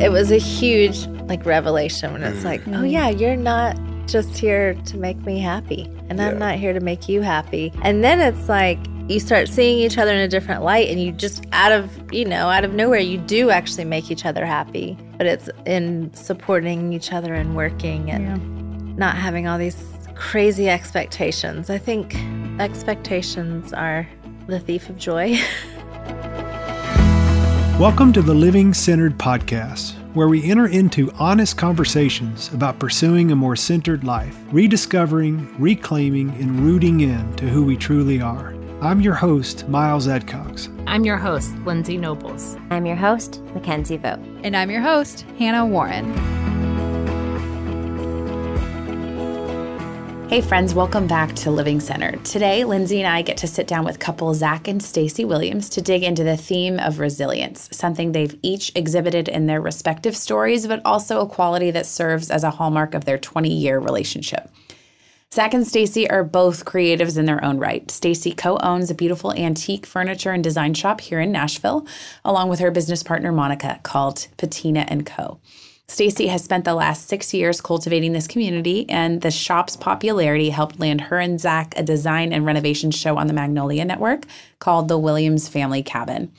it was a huge like revelation when it's like, oh mm. yeah, you're not just here to make me happy, and I'm not here to make you happy. And then it's like you start seeing each other in a different light, and you just out of you know out of nowhere you do actually make each other happy. But it's in supporting each other and working and not having all these crazy expectations. I think expectations are the thief of joy. Welcome to the Living Centered Podcast, where we enter into honest conversations about pursuing a more centered life, rediscovering, reclaiming, and rooting in to who we truly are. I'm your host, Miles Adcox. I'm your host, Lindsey Nobles. I'm your host, Mackenzie Vogt. And I'm your host, Hannah Warren. Hey friends, welcome back to Living Centered. Today, Lindsey and I get to sit down with couple Zach and Stacy Williams to dig into the theme of resilience, something they've each exhibited in their respective stories, but also a quality that serves as a hallmark of their 20-year relationship. Zach and Stacy are both creatives in their own right. Stacy co-owns a beautiful antique furniture and design shop here in Nashville, along with her business partner Monica, called Patina and Co. Stacy has spent the last six years cultivating this community, and the shop's popularity helped land her and Zach a design and renovation show on the Magnolia Network called The Williams Family Cabin.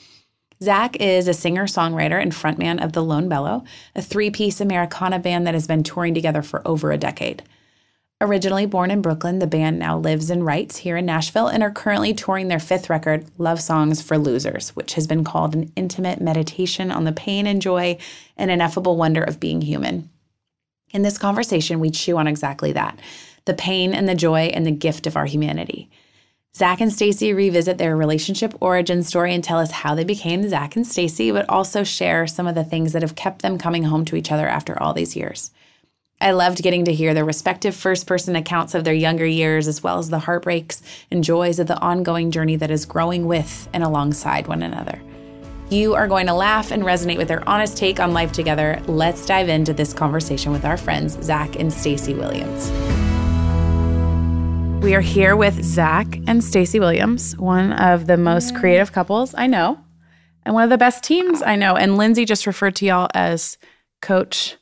Zach is a singer songwriter and frontman of the Lone Bellow, a three piece Americana band that has been touring together for over a decade. Originally born in Brooklyn, the band now lives and writes here in Nashville and are currently touring their fifth record, Love Songs for Losers, which has been called an intimate meditation on the pain and joy and ineffable wonder of being human. In this conversation, we chew on exactly that the pain and the joy and the gift of our humanity. Zach and Stacy revisit their relationship origin story and tell us how they became Zach and Stacy, but also share some of the things that have kept them coming home to each other after all these years. I loved getting to hear their respective first person accounts of their younger years, as well as the heartbreaks and joys of the ongoing journey that is growing with and alongside one another. You are going to laugh and resonate with their honest take on life together. Let's dive into this conversation with our friends, Zach and Stacy Williams. We are here with Zach and Stacy Williams, one of the most creative couples I know, and one of the best teams I know. And Lindsey just referred to y'all as Coach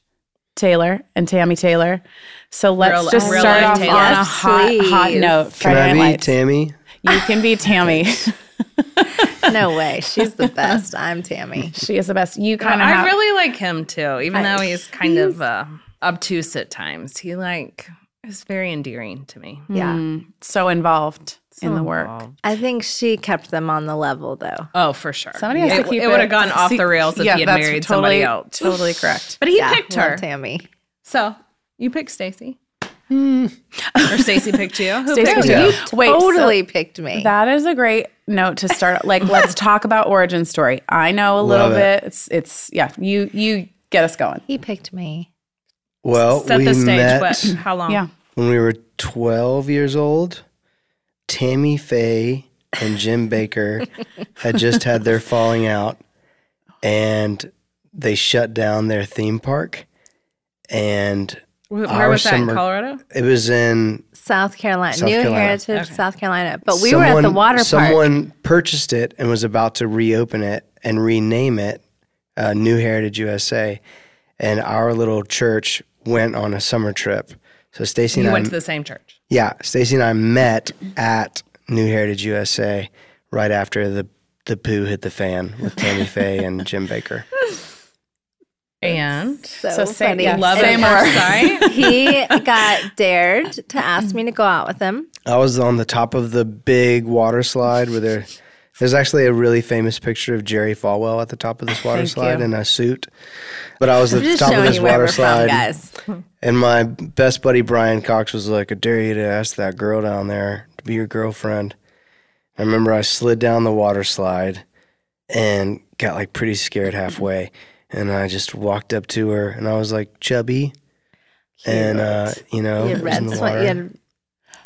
Taylor and Tammy Taylor. So let's Real- just real start life off Taylor. on a Yes, hot, hot please. note. Can I be Lights. Tammy? You can be Tammy. no way. She's the best. I'm Tammy. she is the best. You kind of I have. really like him too, even I- though he's kind of uh, obtuse at times. He like is very endearing to me. Yeah. Mm, so involved in the work. involved. I think she kept them on the level though. Oh, for sure. Somebody has it, to keep it It would have gone off the rails if yeah, he had that's married totally, somebody else. Totally correct. But he Yeah, picked her. Tammy. So you picked Stacy. or Stacy picked you. Who Stacy picked picked you? you. Wait, so totally picked me. that is a great note to start. Like, let's talk about origin story. I know a little Love bit. It's it's yeah. You you get us going. he picked me. Well, Set we the stage. met What? How long? Yeah. when we were 12 years old. Tammy Faye and Jim Bakker had just had their falling out, and they shut down their theme park. And Wh- Where Our was that in Colorado? it was in South Carolina, South New Carolina. Heritage, Okay. South Carolina. But we were at the water park. Someone purchased it and was about to reopen it and rename it uh, New Heritage USA. And our little church went on a summer trip. So Stacy You and I went to the same church. Yeah, Stacy and I met at New Heritage USA right after the the poo hit the fan with Tammy Faye and Jim Bakker. And so, So say- funny. yeah, love Say at more. he got dared to ask me to go out with him. I was on the top of the big water slide where there there's actually a really famous picture of Jerry Falwell at the top of this water slide you. in a suit. But I was at the top of this water slide. from. And my best buddy Brian Cox was like, I dare you to ask that girl down there to be your girlfriend. I remember I slid down the water slide and got like pretty scared halfway. And I just walked up to her and I was like, chubby. And, uh, you know, You had red, in the swi- water. you had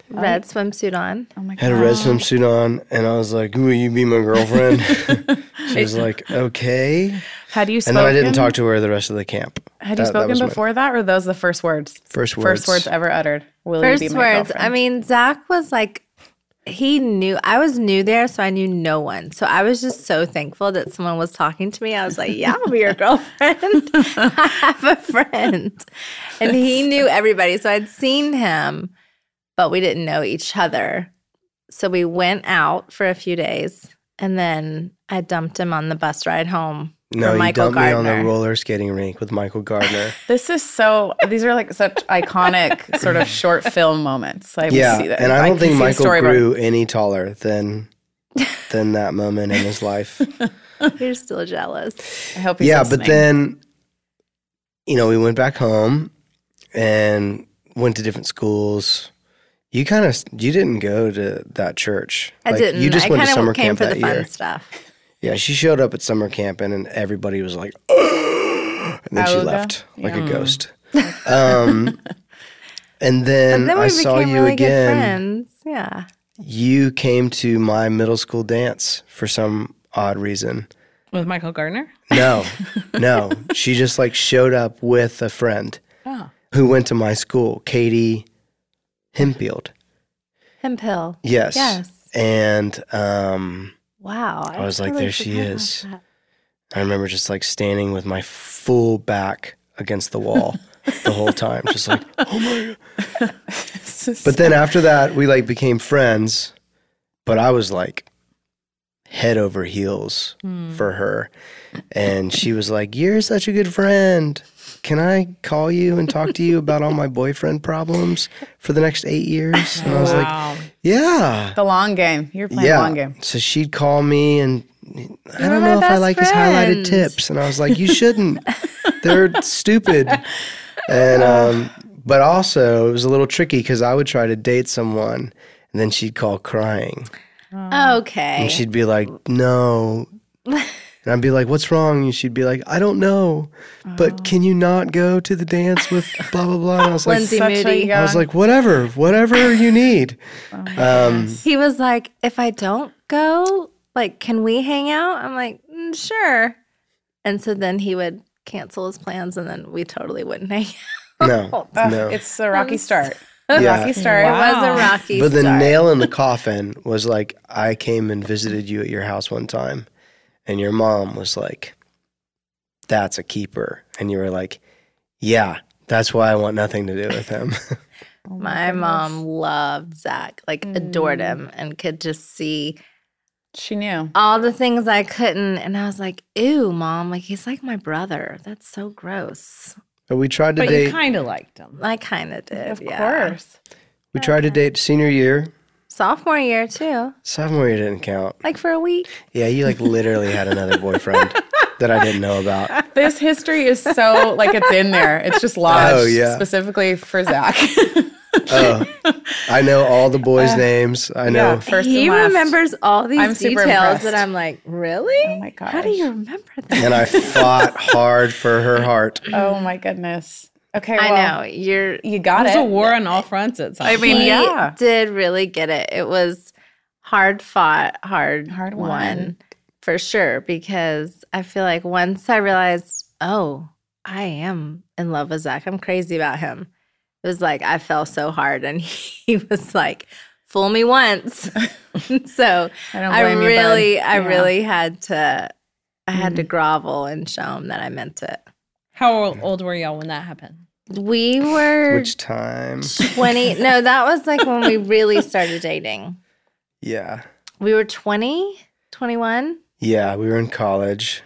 red swimsuit on. Oh my god. had a red swimsuit on and I was like, Will you be my girlfriend? she was like, Okay. Had you And spoken? then I didn't talk to her the rest of the camp. Had you That- that spoken my before that, or those the first words? First words. First words ever uttered. Will First you be my words. girlfriend? I mean, Zach was like he knew I was new there, so I knew no one. So I was just so thankful that someone was talking to me. I was like, "Yeah, I'll be your girlfriend. I have a friend," and he knew everybody. So I'd seen him, but we didn't know each other. So we went out for a few days, and then I dumped him on the bus ride home. No, you Michael dumped me on the roller skating rink with Michael Gardner. This is so. These are like such iconic sort of short film moments. I yeah, see that. and I don't can think Michael story about- grew any taller than than that moment in his life. You're still jealous. I hope he's yeah, but then you know we went back home and went to different schools. You kind of you didn't go to that church. I Like, didn't. You just I went to summer came camp for that the fun year. stuff. Yeah, she showed up at summer camp and, and everybody was like, and then she Auga? left like Yeah. a ghost. Um, and then, And then we I became saw you really good again. friends. Yeah. You came to my middle school dance for some odd reason. With Michael Gardner? No, no. She just like showed up with a friend Oh. who went to my school, Katie Hemfield. Hempill. Yes. Yes. And um, Wow. I was like, there she is. that. I remember just like standing with my full back against the wall the whole time, just like, oh my God. But then after that, we like became friends. But I was like head over heels for her. And she was like, You're such a good friend. Can I call you and talk to you about all my boyfriend problems for the next eight years? And I was like, Wow. Yeah. the long game. You're playing Yeah. long game. So she'd call me and I You're don't know if I best like his highlighted tips. And I was like, You shouldn't. They're stupid. And um but also it was a little tricky because I would try to date someone and then she'd call crying. Okay. And she'd be like, No. And I'd be like, What's wrong? And she'd be like, I don't know. But can you not go to the dance with blah blah blah? And I was like Lindsay Such Moody. I was like, whatever, whatever you need. Um, He was like, if I don't go, like, can we hang out? I'm like, "Mm, sure. And so then he would cancel his plans and then we totally wouldn't hang out. no, Ugh, no. It's a rocky start. Yeah. Rocky start. It was a Wow. rocky But the start. nail in the coffin was like I came and visited you at your house one time, and your mom was like, "That's a keeper," and you were like, "Yeah, that's why I want nothing to do with him." Oh my mom loved Zach, like adored him, mm. and could just see She knew. all the things I couldn't. And I was like, ew, mom, like he's like my brother. That's so gross. but we tried to But date. you kind of liked him. I kind of did. Of yeah. course. we tried to date senior year. Sophomore year, too, Sophomore year didn't count. like for a week. Yeah, you like literally had another boyfriend that I didn't know about. This history is so like it's in there. It's just lodged Oh, yeah. specifically for Zach. Oh, I know all the boys' uh, names. I know. yeah, first he remembers all these I'm details impressed. that I'm like, really? Oh my god! How do you remember that? And I fought hard for her heart. Oh my goodness. Okay, I know you're. You got It was it. a war on all fronts at some I mean, point. He yeah. did really get it. It was hard fought, hard, Hard won. won. for sure. Because I feel like once I realized, oh, I am in love with Zach. I'm crazy about him. It was like I fell so hard, and he was like, "Fool me once." so I don't I blame you, really, I Yeah. really had to, I had to mm-hmm. grovel and show him that I meant it. How old- old were y'all when that happened? We were Which time? 20. No, that was like when we really started dating. Yeah. We were 20, 21. Yeah, we were in college.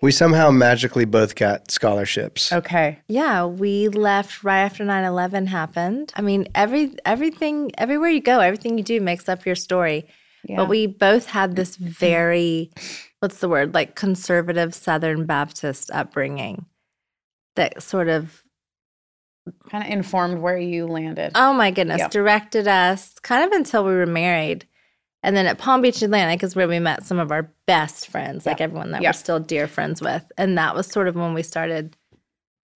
We somehow magically both got scholarships. Okay. Yeah, we left right after 9/11 happened. I mean, every everything everywhere you go, everything you do makes up your story. Yeah. But we both had this very what's the word? Like conservative Southern Baptist upbringing that sort of kind of informed where you landed. oh my goodness, Yeah. directed us kind of until we were married. And then at Palm Beach Atlantic is where we met some of our best friends, like everyone that Yeah. we're still dear friends with. And that was sort of when we started,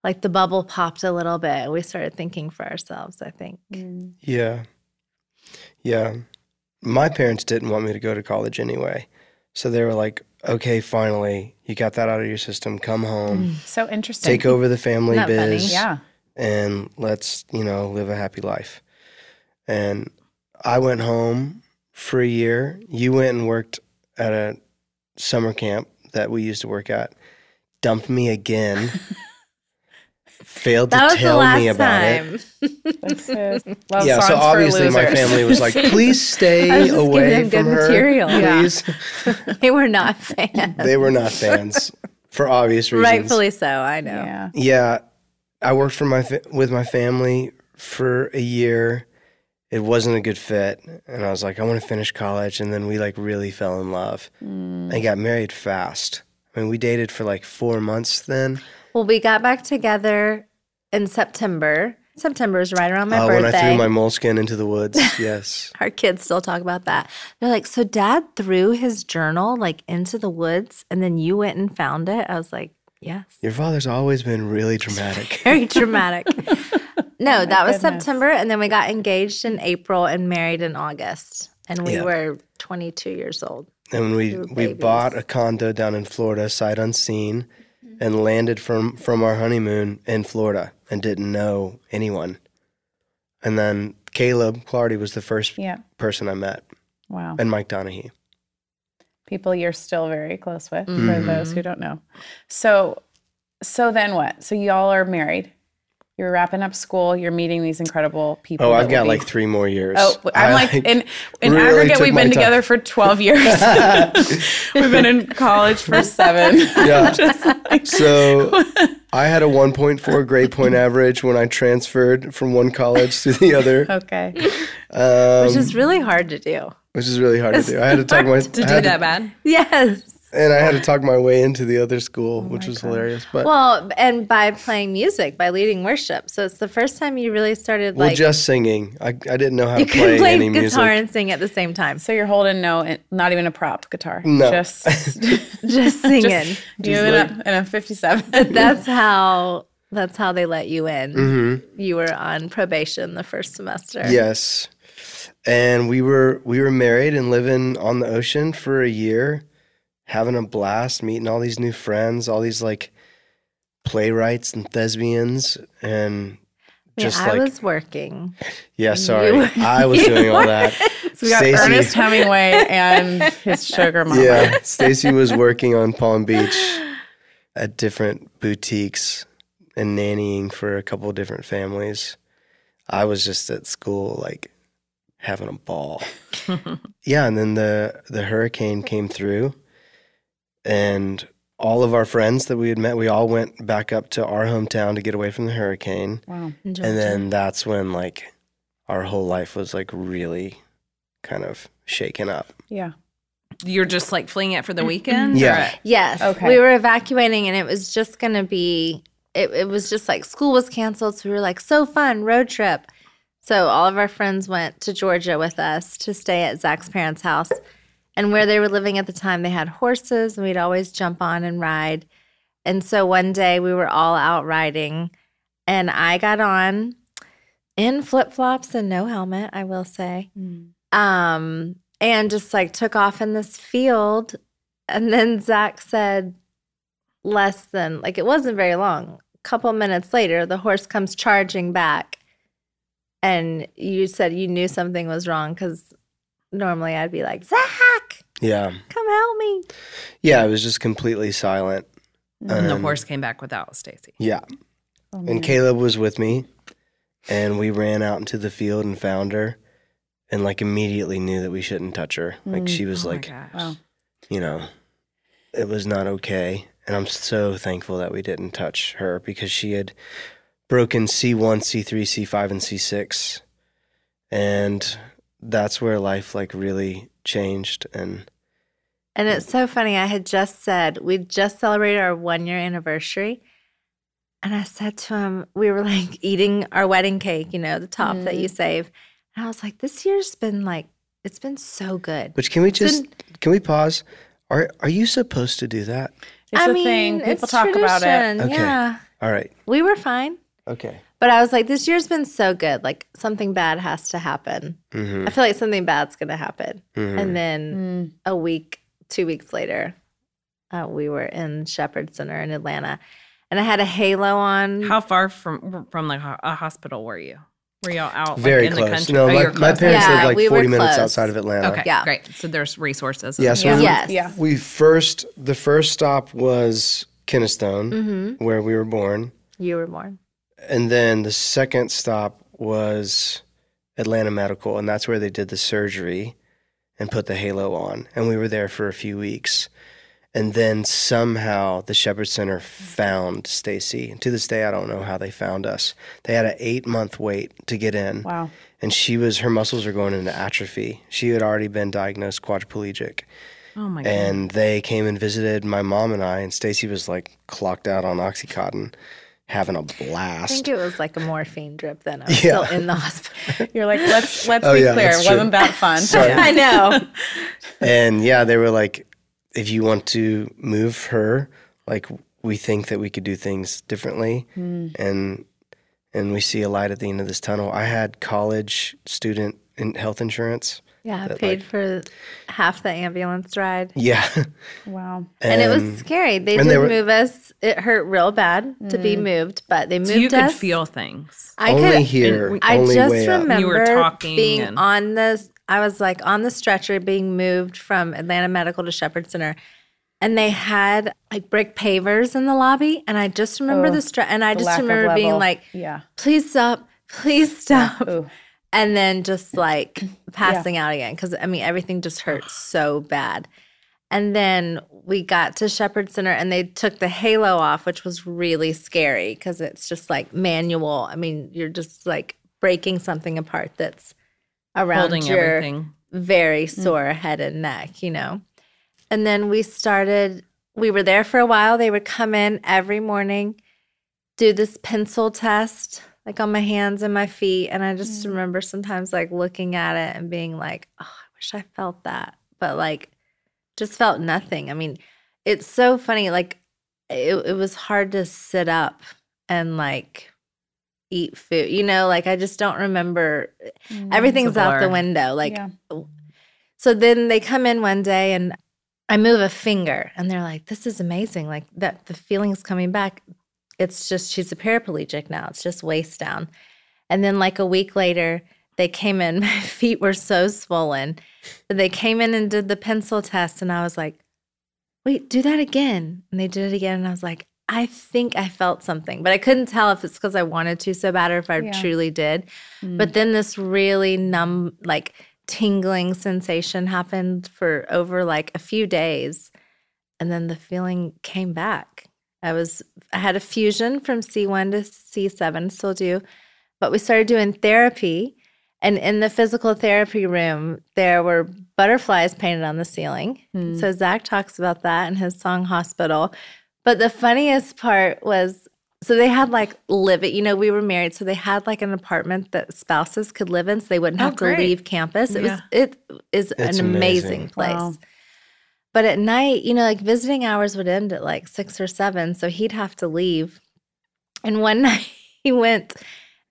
like the bubble popped a little bit. We started thinking for ourselves, I think. Mm. Yeah. Yeah. My parents didn't want me to go to college anyway. So they were like, okay, finally, you got that out of your system. Come home, So interesting. take over the family Isn't that funny? biz, Yeah. And let's, you know, live a happy life. And I went home for a year. You went and worked at a summer camp that we used to work at. Dumped me again. Failed to That was tell me about it. time. This is love yeah, so obviously my family was like, "Please I stay was just away giving them from good her, material. Yeah. They were not fans. they were not fans for obvious reasons. Rightfully so. I know. yeah. Yeah, I worked for my fa- with my family for a year. It wasn't a good fit, and I was like, I want to finish college, and then we like really fell in love Mm. and got married fast. I mean, we dated for like four months then. Well, we got back together in September. September is right around my Uh, when birthday. I threw my moleskin into the woods, yes. Our kids still talk about that. They're like, "So Dad threw his journal like into the woods, and then you went and found it." I was like, "Yes." Your father's always been really dramatic. Very dramatic. no, that was goodness. September, and then we got engaged in April and married in August, and we Yeah. were 22 years old. And we Two we bought a condo down in Florida, sight unseen, and landed from from our honeymoon in Florida and didn't know anyone. And then Caleb Clardy was the first Yeah. person I met, Wow. and Mike Donahue. People you're still very close with, for Mhm. those who don't know. So, so then what? So y'all are married. You're wrapping up school. You're meeting these incredible people. Oh, I've got be- like three more years. Oh, I'm I, like, in in really aggregate, we've been time. together for 12 years. we've been in college for seven. Yeah. Like- So I had a 1.4 grade point average when I transferred from one college to the other, okay. um, Which is really hard to do. which is really hard to do. I had to talk my To I do had that bad? Yes. And I had to talk my way into the other school, which was hilarious. But Well, and by playing music, by leading worship. So it's the first time you really started well, like just singing. I, I didn't know how you to play, play any guitar music. and sing at the same time. So you're holding no, not even a prop guitar. No. Just, Just singing. you in, a, in a 57. that's how that's how they let you in. Mm-hmm. You were on probation the first semester. Yes. And we were we were married and living on the ocean for a year, having a blast, meeting all these new friends, all these like playwrights and thespians and Yeah, just I like was working. yeah, sorry. were- I was doing all that. So we got Stacy- Ernest Hemingway and his sugar mama. Yeah, Stacy was working on Palm Beach at different boutiques and nannying for a couple of different families. I was just at school, like having a ball. yeah, and then the the hurricane came through, and all of our friends that we had met, we all went back up to our hometown to get away from the hurricane, Wow. and then that's when like our whole life was like really kind of shaken up. Yeah. You're just like fleeing it for the weekend? Yeah. Or- Yes. Okay. We were evacuating and it was just going to be, it, it was just like school was canceled. So we were like, so fun, road trip. So all of our friends went to Georgia with us to stay at Zach's parents' house. And where they were living at the time, they had horses and we'd always jump on and ride. And so one day we were all out riding and I got on in flip flops and no helmet, I will say um, and just like took off in this field. And then Zach said, less than like it wasn't very long. A couple minutes later, the horse comes charging back. And you said you knew something was wrong because normally I'd be like, Zach, Yeah, come help me. yeah, it was just completely silent. And the Um, horse came back without Stacy. Yeah. Oh, And. Caleb was with me, and we ran out into the field and found her, and like immediately knew that we shouldn't touch her. Like she was Oh like. Wow. you know, it was not okay. And I'm so thankful that we didn't touch her because she had broken C1, C3, C5, and C6. And that's where life like really changed. And And it's so funny. I had just said, we just celebrated our one year anniversary. And I said to him, we were like eating our wedding cake, you know, the top that you save. And I was like, this year's been like, it's been so good. which can we just been- can we pause? Are are you supposed to do that? It's I a mean, thing. People it's talk about it. Okay. Yeah. All right. We were fine. Okay. But I was like, this year's been so good. Like something bad has to happen. Mm-hmm. I feel like something bad's going to happen. Mhm. And then Mm. a week, two weeks later, uh, we were in Shepherd Center in Atlanta. And I had a halo on. How far from from like a a hospital were you? Were y'all out like, Very in the close. country? No, Oh, my, you're my parents Yeah, lived like we were 40 minutes outside of Atlanta. Okay, Yeah. great. So there's resources. Yeah, so Yeah. we- Yes. Yeah. We first, the first stop was Kennestone, Mm-hmm. where we were born. You were born. And then the second stop was Atlanta Medical, and that's where they did the surgery and put the halo on. And we were there for a few weeks. And then somehow the Shepherd Center found Stacy. To this day, I don't know how they found us. They had an eight month wait to get in. Wow. And she was, her muscles were going into atrophy. She had already been diagnosed quadriplegic. Oh my god. And they came and visited my mom and I, and Stacy was like clocked out on Oxycontin, having a blast. I think it was like a morphine drip then. I was Yeah. still in the hospital. You're like, let's let's Oh, be yeah, clear. It that's true. wasn't that fun. I know. And yeah, they were like, if you want to move her, like we think that we could do things differently, hmm. and and we see a light at the end of this tunnel. I had college student in health insurance. Yeah, That, paid like- for half the ambulance ride. Yeah, Wow. And, it was scary. They did they were- move us. It hurt real bad to be mm. moved, but they moved so you could feel things. I only could. hear. I only just way remember You were talking being and- on the. I was like on the stretcher being moved from Atlanta Medical to Shepherd Center, and they had like brick pavers in the lobby, and I just remember Oh, the stretch, and I just remember being like, Yeah. "Please stop, please stop," Ooh. And then just like passing out again because I mean everything just hurt so bad. And then we got to Shepherd Center and they took the halo off, which was really scary because it's just like manual. I mean, you're just like breaking something apart that's around Holding your everything. very mm. sore head and neck, you know. And then we started, we were there for a while. They would come in every morning, do this pencil test, like on my hands and my feet. And I just remember sometimes like looking at it and being like, oh, I wish I felt that. But like, just felt nothing. I mean, it's so funny. Like, it, it was hard to sit up and like eat food, you know, like I just don't remember. Eh, everything's out the window. Like, Yeah. so then they come in one day and I move a finger and they're like, this is amazing. Like that the feeling's coming back. It's just she's a paraplegic now. It's just waist down. And then like a week later, they came in, my feet were so swollen. But they came in and did the pencil test and I was like, wait, do that again. And they did it again and I was like, I think I felt something, but I couldn't tell if it's because I wanted to so bad or if I Yeah. truly did. Mm. But then this really numb, like tingling sensation happened for over like a few days. And then the feeling came back. I was, I had a fusion from C1 to C7, still do. But we started doing therapy. And in the physical therapy room, there were butterflies painted on the ceiling. Hmm. So Zach talks about that in his song Hospital. But the funniest part was so they had like live it, you know, we were married, so they had like an apartment that spouses could live in so they wouldn't Oh, have to leave campus. It Yeah. was it is It's an amazing, amazing. place. Wow. But at night, you know, like visiting hours would end at like six or seven, so he'd have to leave. And one night he went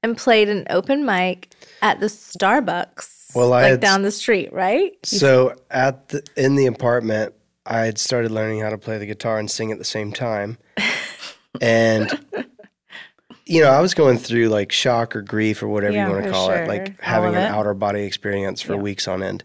and played an open mic at the Starbucks, Well, I like had- down the street, right? So at the, in the apartment, I had started learning how to play the guitar and sing at the same time, and you know I was going through like shock or grief or whatever Yeah, you want to call sure. it, like having an it. outer body experience for Yeah. weeks on end.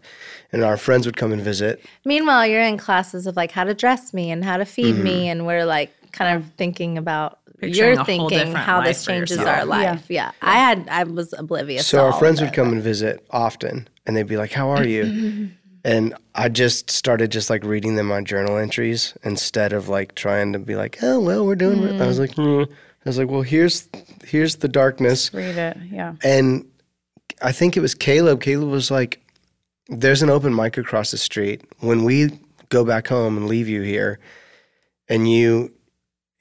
And our friends would come and visit. Meanwhile, you're in classes of like how to dress me and how to feed Mm-hmm. me, and we're like kind of thinking about Picturing you're thinking how this changes our life. Yeah. yeah. I had I was oblivious. So to our all friends of would it, come but- and visit often, and they'd be like, "How are you?" and I just started just like reading them my journal entries instead of like trying to be like, "Oh well, we're doing." it." I was like, "Hmm." I was like, "Well, here's here's the darkness." Read it. Yeah. And I think it was Caleb. Caleb was like, "There's an open mic across the street. When we go back home and leave you here, and you,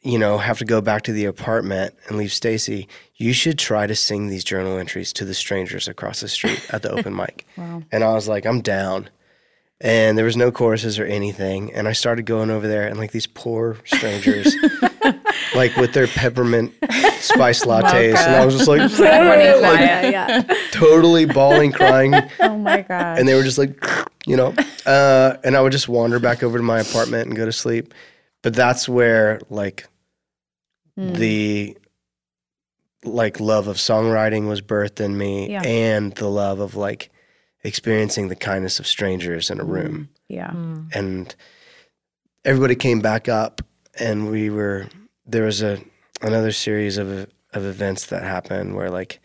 you know, have to go back to the apartment and leave Stacy, you should try to sing these journal entries to the strangers across the street at the open mic." Wow. And I was like, "I'm down." And there was no choruses or anything. And I started going over there, and like these poor strangers, like with their peppermint spice lattes, and I was just like, Running quiet. yeah, yeah. totally bawling, crying, Oh my god. and they were just like, you know, uh, and I would just wander back over to my apartment and go to sleep. But that's where like Hmm. the like love of songwriting was birthed in me Yeah. and the love of like experiencing the kindness of strangers in a room Yeah. and everybody came back up and we were there was a another series of of events that happened where like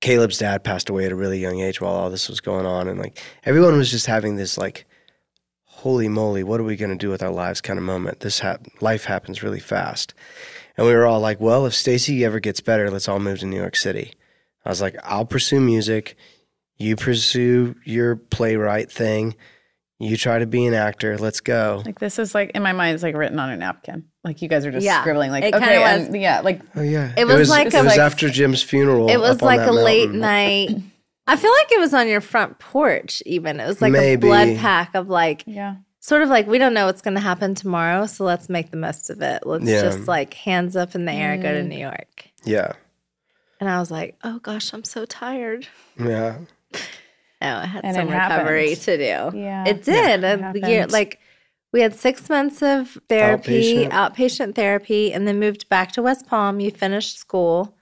Caleb's dad passed away at a really young age while all this was going on and like everyone was just having this like holy moly what are we going to do with our lives kind of moment. This life happens really fast. And we were all like well if Stacy ever gets better let's all move to New York City. I was like I'll pursue music. You pursue your playwright thing you try to be an actor let's go Like this is like in my mind, it's like written on a napkin. Like you guys are just Yeah, scribbling. Like it okay, was. and yeah, like Oh yeah, It was like it a- was like- after Jim's funeral. It was up on like that a late night. I feel like it was on your front porch, even. It was like Maybe. a blood pack of like, yeah. sort of like, we don't know what's going to happen tomorrow. So let's make the most of it. Let's Yeah. just like hands up in the air, go to mm. New York. Yeah, And I was like, oh gosh, I'm so tired. yeah, Oh, I had And some recovery happened. to do. Yeah. It did. It year, like, we had six months of therapy, Outpatient. outpatient therapy, and then moved back to West Palm. You finished school.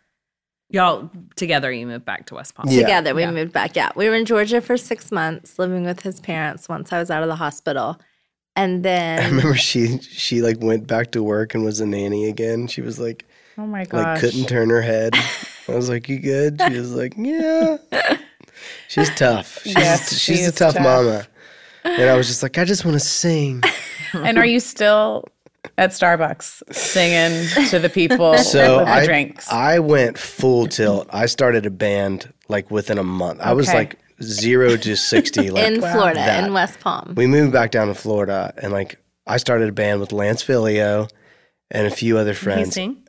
Y'all together, you moved back to West Palm. Yeah. together. We Yeah. moved back. Yeah. We were in Georgia for six months, living with his parents once I was out of the hospital. And then I remember she she like went back to work and was a nanny again. She was like Oh my gosh. like couldn't turn her head. I was like, "You good?" She was like, "Yeah." She's tough. She's, Yes, she's she a tough, tough. mama. And I was just like, I just want to sing. and are you still at Starbucks singing to the people So with the I, drinks? I went full tilt. I started a band like within a month. I was like zero to sixty. Like in Florida, that. in West Palm. we moved back down to Florida, and like I started a band with Lance Filio and a few other He friends. sing?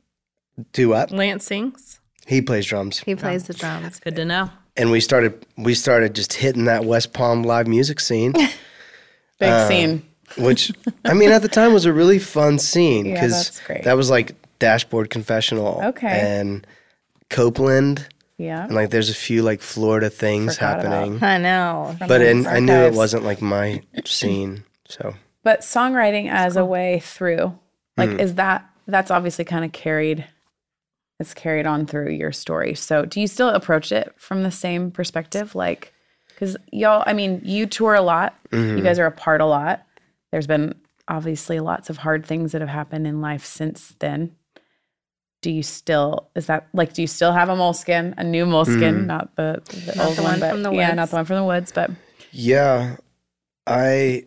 Do what? Lance sings. He plays drums, he plays the drums. Good to know. and we started we started just hitting that West Palm live music scene, Big uh, scene. which I mean at the time was a really fun scene Yeah, because that's great. that was like Dashboard Confessional, Okay. and Copeland, Yeah. and like there's a few like Florida things Forgot about- happening, I know. But the and I knew it archives. wasn't like my scene, so. But songwriting as a way through, like, Mm. is that that's obviously kind of carried, it's carried on through your story. So, do you still approach it from the same perspective? Like, because y'all, I mean, you tour a lot, Mm-hmm. you guys are apart a lot. There's been obviously lots of hard things that have happened in life since then. Do you still, is that like, do you still have a moleskin, a new moleskin, Mm. not the, the Not old the one, one but from the woods. yeah, not the one from the woods, but Yeah, I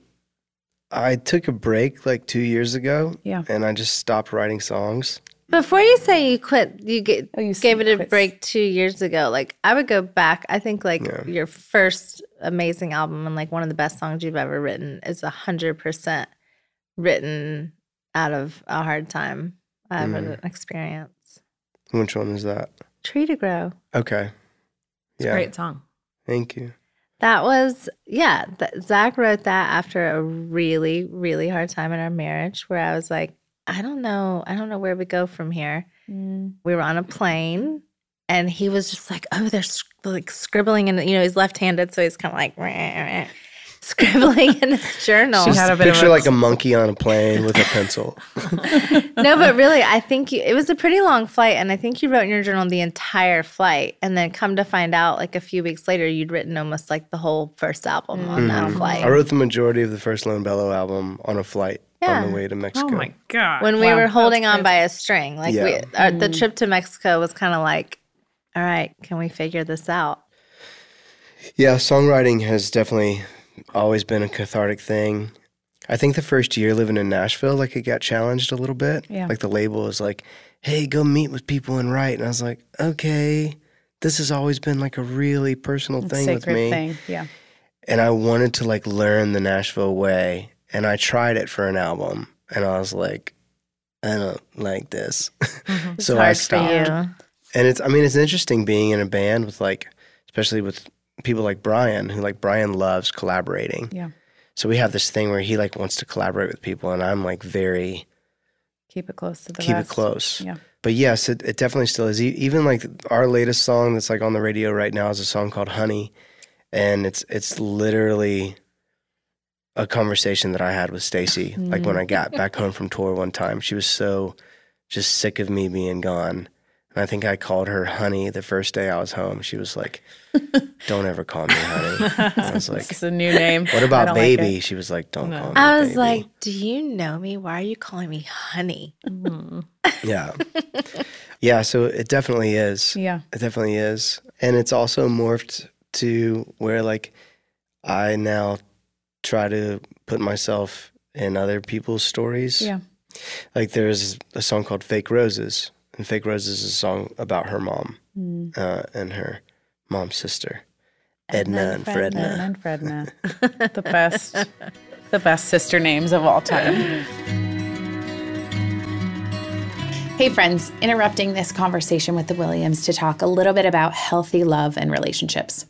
I took a break like two years ago. Yeah. and I just stopped writing songs. Before you say you quit, you get, Oh, you gave said it a quit. break two years ago. Like I would go back. I think like Yeah. your first amazing album and like one of the best songs you've ever written is a hundred percent written out of a hard time I've Mm. experienced. Which one is that? Tree to grow. Okay, It's a great song. Thank you. That was yeah. Th- Zach wrote that after a really really hard time in our marriage, where I was like, I don't know, I don't know where we go from here. Mm. We were on a plane, and he was just like, oh, they're sc- like scribbling, and you know he's left-handed, so he's kind of like "Rah, rah," scribbling in his journal. She had a bit of Picture a- like a monkey on a plane with a pencil. no, but really, I think you, it was a pretty long flight, and I think you wrote in your journal the entire flight, and then come to find out, like a few weeks later, you'd written almost like the whole first album on that flight. Mm-hmm. I wrote the majority of the first Lone Bellow album on a flight on the way to oh Mexico. Oh my god! when we Wow, were holding on by a string, like we, Yeah. our, the hmm. trip to Mexico was kind of like, all right, can we figure this out? Yeah, songwriting has definitely always been a cathartic thing. I think the first year living in Nashville, like it got challenged a little bit. Yeah. Like the label was like, hey, go meet with people and write. And I was like, okay, this has always been like a really personal thing with sacred me. thing. Yeah. And I wanted to like learn the Nashville way. And I tried it for an album. And I was like, I don't like this. Mm-hmm. It's so I hard for stopped. you. And it's, I mean, it's interesting being in a band with like, especially with people like Brian, who like Brian loves collaborating. Yeah. So we have this thing where he like wants to collaborate with people, and I'm like very Keep it close to the keep vest. it close. Yeah. But yes, it, it definitely still is. E- Even like our latest song that's like on the radio right now is a song called Honey, and it's it's literally a conversation that I had with Stacy. Like when I mm. got back home from tour one time, she was so just sick of me being gone. And I think I called her honey the first day I was home. She was like, Don't ever call me honey. I was like, It's a new name. What about don't like baby? she was like, Don't No. call me I was baby." like, "Do you know me? Why are you calling me honey?" Mm. Yeah. yeah, so it definitely is. Yeah. It definitely is. And it's also morphed to where like I now try to put myself in other people's stories. Yeah. Like there's a song called Fake Roses. And Fake Roses is a song about her mom Mm. uh, and her mom's sister. Edna Edna, and and Fredna. Edna and Fredna. the best the best sister names of all time. Hey friends, interrupting this conversation with the Williams to talk a little bit about healthy love and relationships.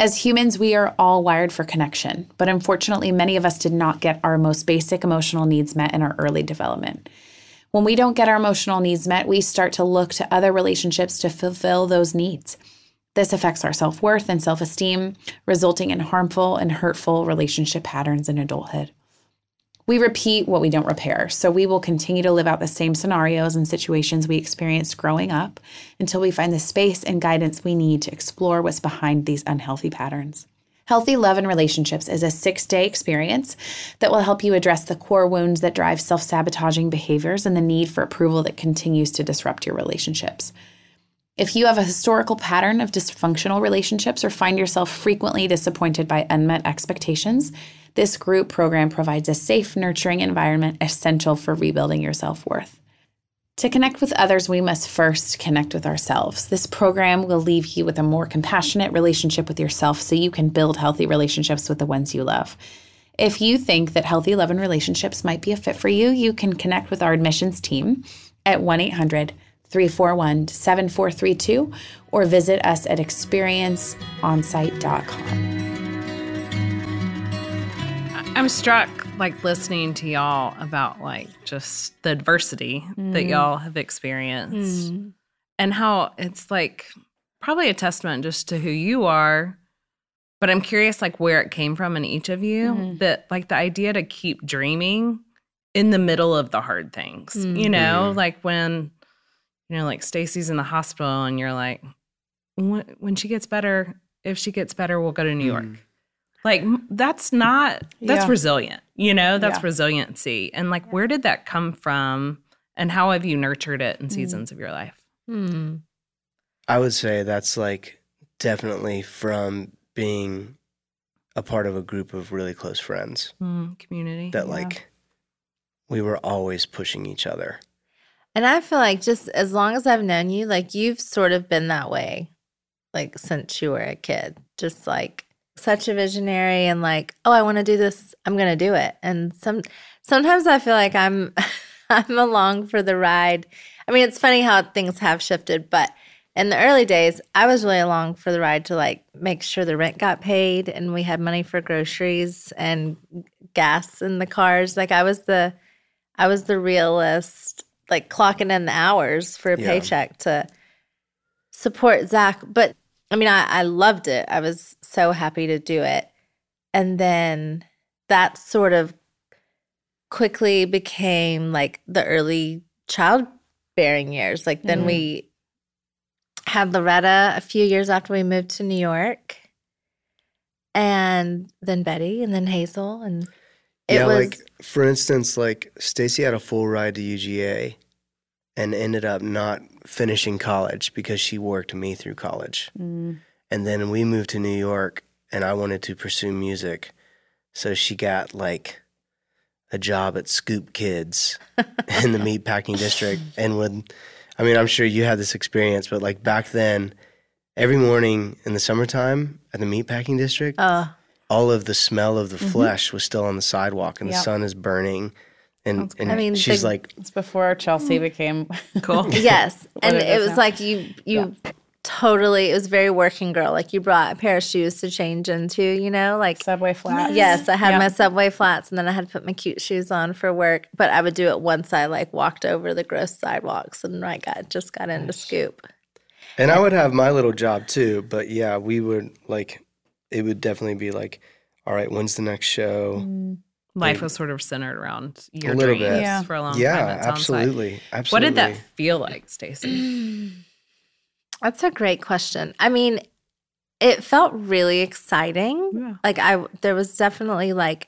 As humans, we are all wired for connection, but unfortunately, many of us did not get our most basic emotional needs met in our early development. When we don't get our emotional needs met, we start to look to other relationships to fulfill those needs. This affects our self worth and self esteem, resulting in harmful and hurtful relationship patterns in adulthood. We repeat what we don't repair, so we will continue to live out the same scenarios and situations we experienced growing up until we find the space and guidance we need to explore what's behind these unhealthy patterns. Healthy Love and Relationships is a six day experience that will help you address the core wounds that drive self sabotaging behaviors and the need for approval that continues to disrupt your relationships. If you have a historical pattern of dysfunctional relationships or find yourself frequently disappointed by unmet expectations, this group program provides a safe, nurturing environment essential for rebuilding your self worth. To connect with others, we must first connect with ourselves. This program will leave you with a more compassionate relationship with yourself so you can build healthy relationships with the ones you love. If you think that healthy love and relationships might be a fit for you, you can connect with our admissions team at 1 800 341 7432 or visit us at experienceonsite.com. I'm struck like listening to y'all about like just the adversity that mm. y'all have experienced mm. and how it's like probably a testament just to who you are. But I'm curious like where it came from in each of you mm-hmm. that like the idea to keep dreaming in the middle of the hard things. You mm-hmm. know, mm-hmm. like when you know like Stacy's in the hospital and you're like when, when she gets better, if she gets better, we'll go to New York. Like that's not that's Yeah. resilient. You know, that's Yeah. resiliency. And like where did that come from and how have you nurtured it in seasons of your life? Hmm. I would say that's like definitely from being a part of a group of really close friends Mm, community. that like we were always pushing each other. And I feel like just as long as I've known you, like you've sort of been that way, like since you were a kid. Just like such a visionary and like, oh, I want to do this, I'm gonna do it. And some sometimes I feel like I'm I'm along for the ride. I mean, it's funny how things have shifted, but in the early days, I was really along for the ride to like make sure the rent got paid and we had money for groceries and gas in the cars. Like I was the I was the realist, like clocking in the hours for a Yeah. paycheck to support Zach. But I mean, I, I loved it. I was so happy to do it. And then that sort of quickly became like the early childbearing years. Like then Mhm. we had Loretta a few years after we moved to New York. And then Betty and then Hazel and it yeah, was like for instance, like Stacy had a full ride to UGA and ended up not finishing college because she worked me through college. Mm. And then we moved to New York and I wanted to pursue music. So she got like a job at Scoop Kids in the meatpacking district and would I mean, I'm sure you had this experience, but like back then, every morning in the summertime at the meatpacking district, uh all of the smell of the flesh was still on the sidewalk and the sun is burning. And, and I mean, she's the- like, It's before Chelsea mm. became Cool. Yes. and it it is was now. like you you totally it was very working girl. Like you brought a pair of shoes to change into, you know, like Subway flats. Yes, I had Yeah. my subway flats and then I had to put my cute shoes on for work. But I would do it once I like walked over the gross sidewalks and I got just got into scoop. and I would have my little job too. But yeah, we would like, it would definitely be like, all right, when's the next show? Mm. Life was sort of centered around your dreams. Yeah. for a long yeah, time. Yeah, sounds like. absolutely. What did that feel like, Stacy? That's a great question. I mean, it felt really exciting. Yeah. Like I there was definitely like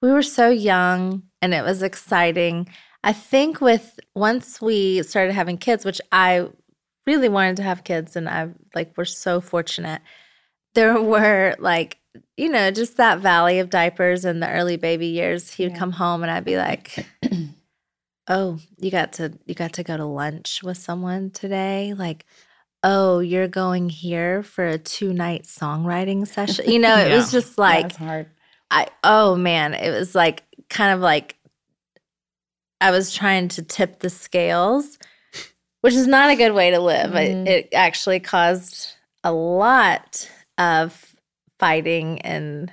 we were so young and it was exciting. I think with once we started having kids, which I really wanted to have kids and I like we're so fortunate. There were like you know, just that valley of diapers in the early baby years. He would Yeah. come home and I'd be like, "Oh, you got to you got to go to lunch with someone today?" Like, "Oh, you're going here for a two-night songwriting session." You know, it was just like That's hard. I oh man, it was like kind of like I was trying to tip the scales, which is not a good way to live. Mhm. It, it actually caused a lot of fighting and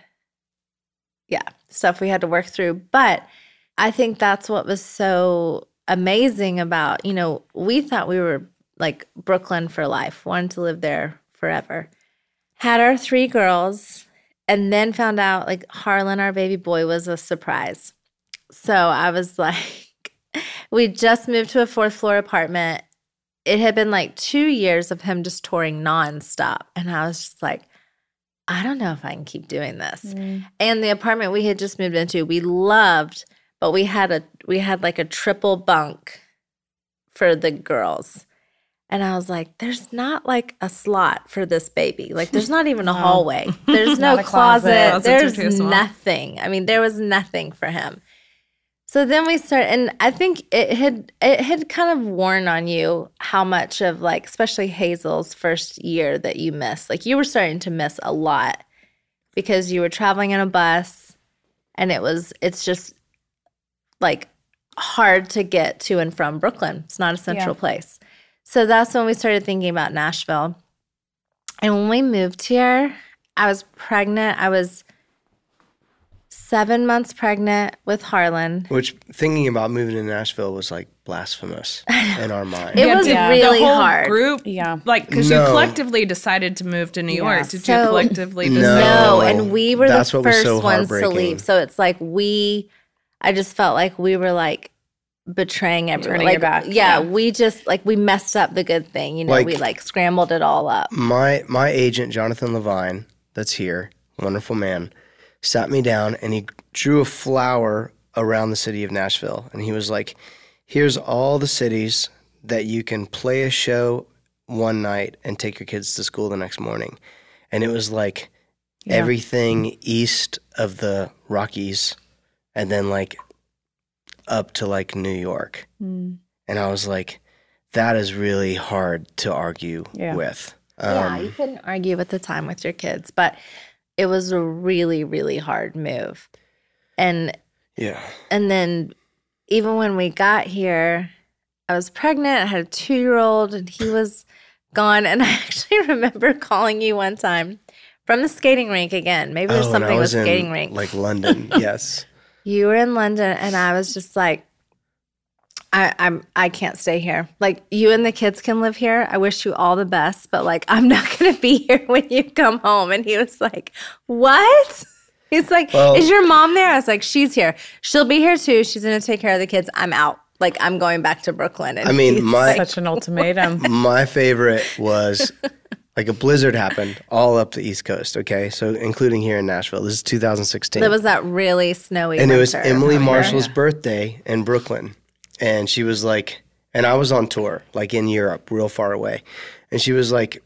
yeah, stuff we had to work through. But I think that's what was so amazing about, you know, we thought we were like Brooklyn for life, wanted to live there forever. Had our three girls and then found out like Harlan, our baby boy, was a surprise. So I was like, we just moved to a fourth floor apartment. It had been like two years of him just touring nonstop. And I was just like, I don't know if I can keep doing this. And the apartment we had just moved into, we loved, but we had a we had like a triple bunk for the girls. And I was like, there's not like a slot for this baby. Like there's not even a No. hallway. There's no closet. closet. There's nothing. I mean, there was nothing for him. So then we start and I think it had it had kind of worn on you how much of like especially Hazel's first year that you missed. Like you were starting to miss a lot because you were traveling in a bus and it was it's just like hard to get to and from Brooklyn. It's not a central Yeah. place. So that's when we started thinking about Nashville. And when we moved here, I was pregnant. I was seven months pregnant with Harlan. Which thinking about moving to Nashville was like blasphemous in our mind. It was did really the whole hard. Group, Yeah. like because No. you collectively decided to move to New Yeah. York. Did So- you collectively No. decide? No, and we were That's the first so ones to leave. So it's like we, I just felt like we were like betraying everyone. Turning Like, yeah, yeah. we just like we messed up the good thing. You know, Like- we like scrambled it all up. my my agent Jonathan Levine, that's here, wonderful man, sat me down and he drew a flower around the city of Nashville, and he was like, "Here's all the cities that you can play a show one night and take your kids to school the next morning," and it was like Yeah. everything east of the Rockies, and then like up to like New York, Mm. and I was like, "That is really hard to argue Yeah. with." yeah, Um, you couldn't argue at the time with your kids, but it was a really, really hard move. And Yeah. and then even when we got here, I was pregnant. I had a two year old, and he was gone. And I actually remember calling you one time from the skating rink again. Maybe there's Oh, something with in, skating rink. Like London, yes. you were in London, and I was just like, I, I'm I can't stay here. Like you and the kids can live here. I wish you all the best, but like I'm not gonna be here when you come home. And he was like, What? He's like, Well- Is your mom there? I was like, She's here. She'll be here too. She's gonna take care of the kids. I'm out. Like I'm going back to Brooklyn. And I mean, my- like, Such an ultimatum. My favorite was like a blizzard happened all up the East Coast, okay? So including here in Nashville. This is 2016. there was that really snowy and it was. Emily oh, Remember? Marshall's birthday in Brooklyn. And she was like, and I was on tour, like in Europe, real far away. And she was like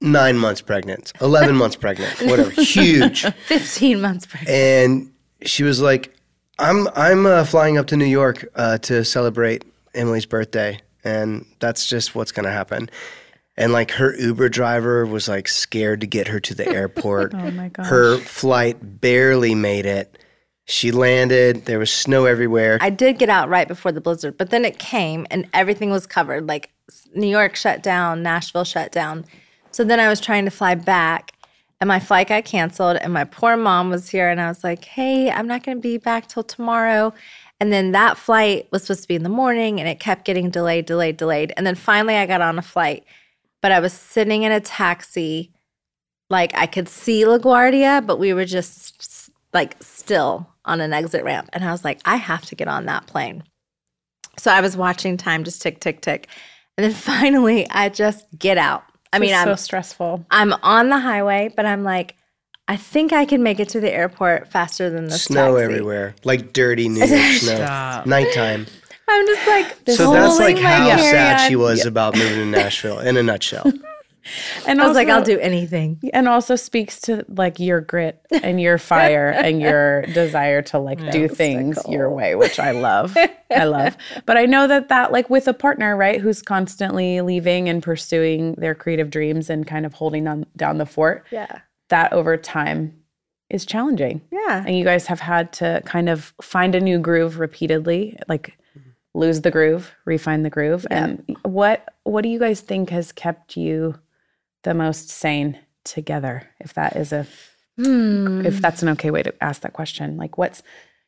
nine months pregnant, 11 months pregnant, whatever, huge. 15 months pregnant. and she was like, "I'm I'm uh, flying up to New York uh, to celebrate Emily's birthday, and that's just what's gonna happen." And like her Uber driver was like scared to get her to the airport. Oh my gosh. her flight barely made it. She landed. There was snow everywhere. I did get out right before the blizzard, but then it came and everything was covered. Like New York shut down, Nashville shut down. So then I was trying to fly back and my flight got canceled and my poor mom was here and I was like, "Hey, I'm not going to be back till tomorrow." And then that flight was supposed to be in the morning and it kept getting delayed, delayed, delayed. And then finally I got on a flight, but I was sitting in a taxi like I could see LaGuardia, but we were just like still on an exit ramp. And I was like, I have to get on that plane. So I was watching time just tick, tick, tick. And then finally, I just get out. I mean, I'm so stressful. I'm on the highway, but I'm like, I think I can make it to the airport faster than the Snow taxi. everywhere, like dirty New York snow, Stop. nighttime. I'm just like, So that's like how sad she carry-on. was about moving to Nashville. In a nutshell, And I was like, I'll do anything. and also speaks to like your grit and your fire and your desire to like do things your way which i love i love but i know that that like with a partner right who's constantly leaving and pursuing their creative dreams and kind of holding on down the fort Yeah. that over time is challenging Yeah. and you guys have had to kind of find a new groove repeatedly like lose the groove refine the groove and what what do you guys think has kept you the most sane together if that is a Hmm. if that's an okay way to ask that question like what's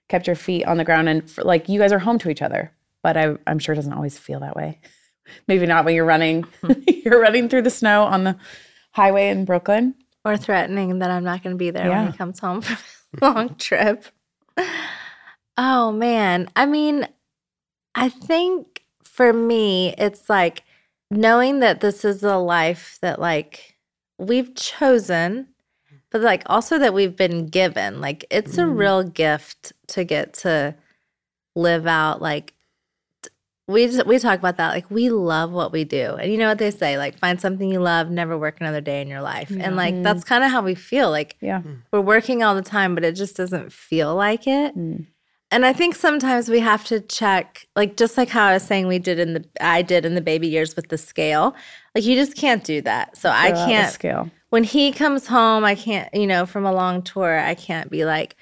kept your feet on the ground and for, like you guys are home to each other but I, i'm sure it doesn't always feel that way maybe not when you're running you're running through the snow on the highway in brooklyn Or threatening that I'm not going to be there when he comes home from a long trip. Oh, man. I mean, I think for me, it's like knowing that this is a life that, like, we've chosen, but like also that we've been given. Like, it's a real gift to get to live out, like, we just, we talk about that like we love what we do and you know what they say like find something you love never work another day in your life and like that's kind of how we feel like yeah we're working all the time but it just doesn't feel like it Mm. And i think sometimes we have to check like just like how i was saying we did in the i did in the baby years with the scale like you just can't do that so i out the can't scale when he comes home, I can't, you know, from a long tour, I can't be like,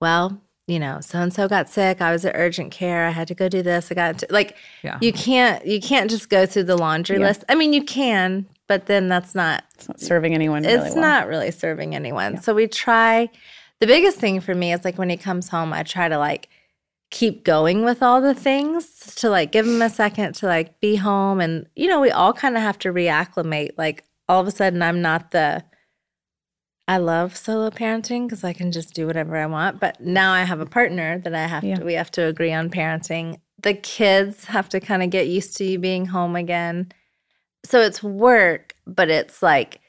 well, you know, so and so got sick. I was at urgent care. I had to go do this. I got to, like, Yeah. you can't, you can't just go through the laundry Yeah. list. I mean, you can, but then that's not, it's not serving anyone really it's well. not really serving anyone. So we try. The biggest thing for me is like when he comes home, I try to like keep going with all the things to like give him a second to like be home, and you know we all kind of have to reacclimate. Like all of a sudden, I'm not the. I love solo parenting because I can just do whatever I want. But now I have a partner that I have Yeah. to. We have to agree on parenting. The kids have to kind of get used to you being home again. So it's work, but it's like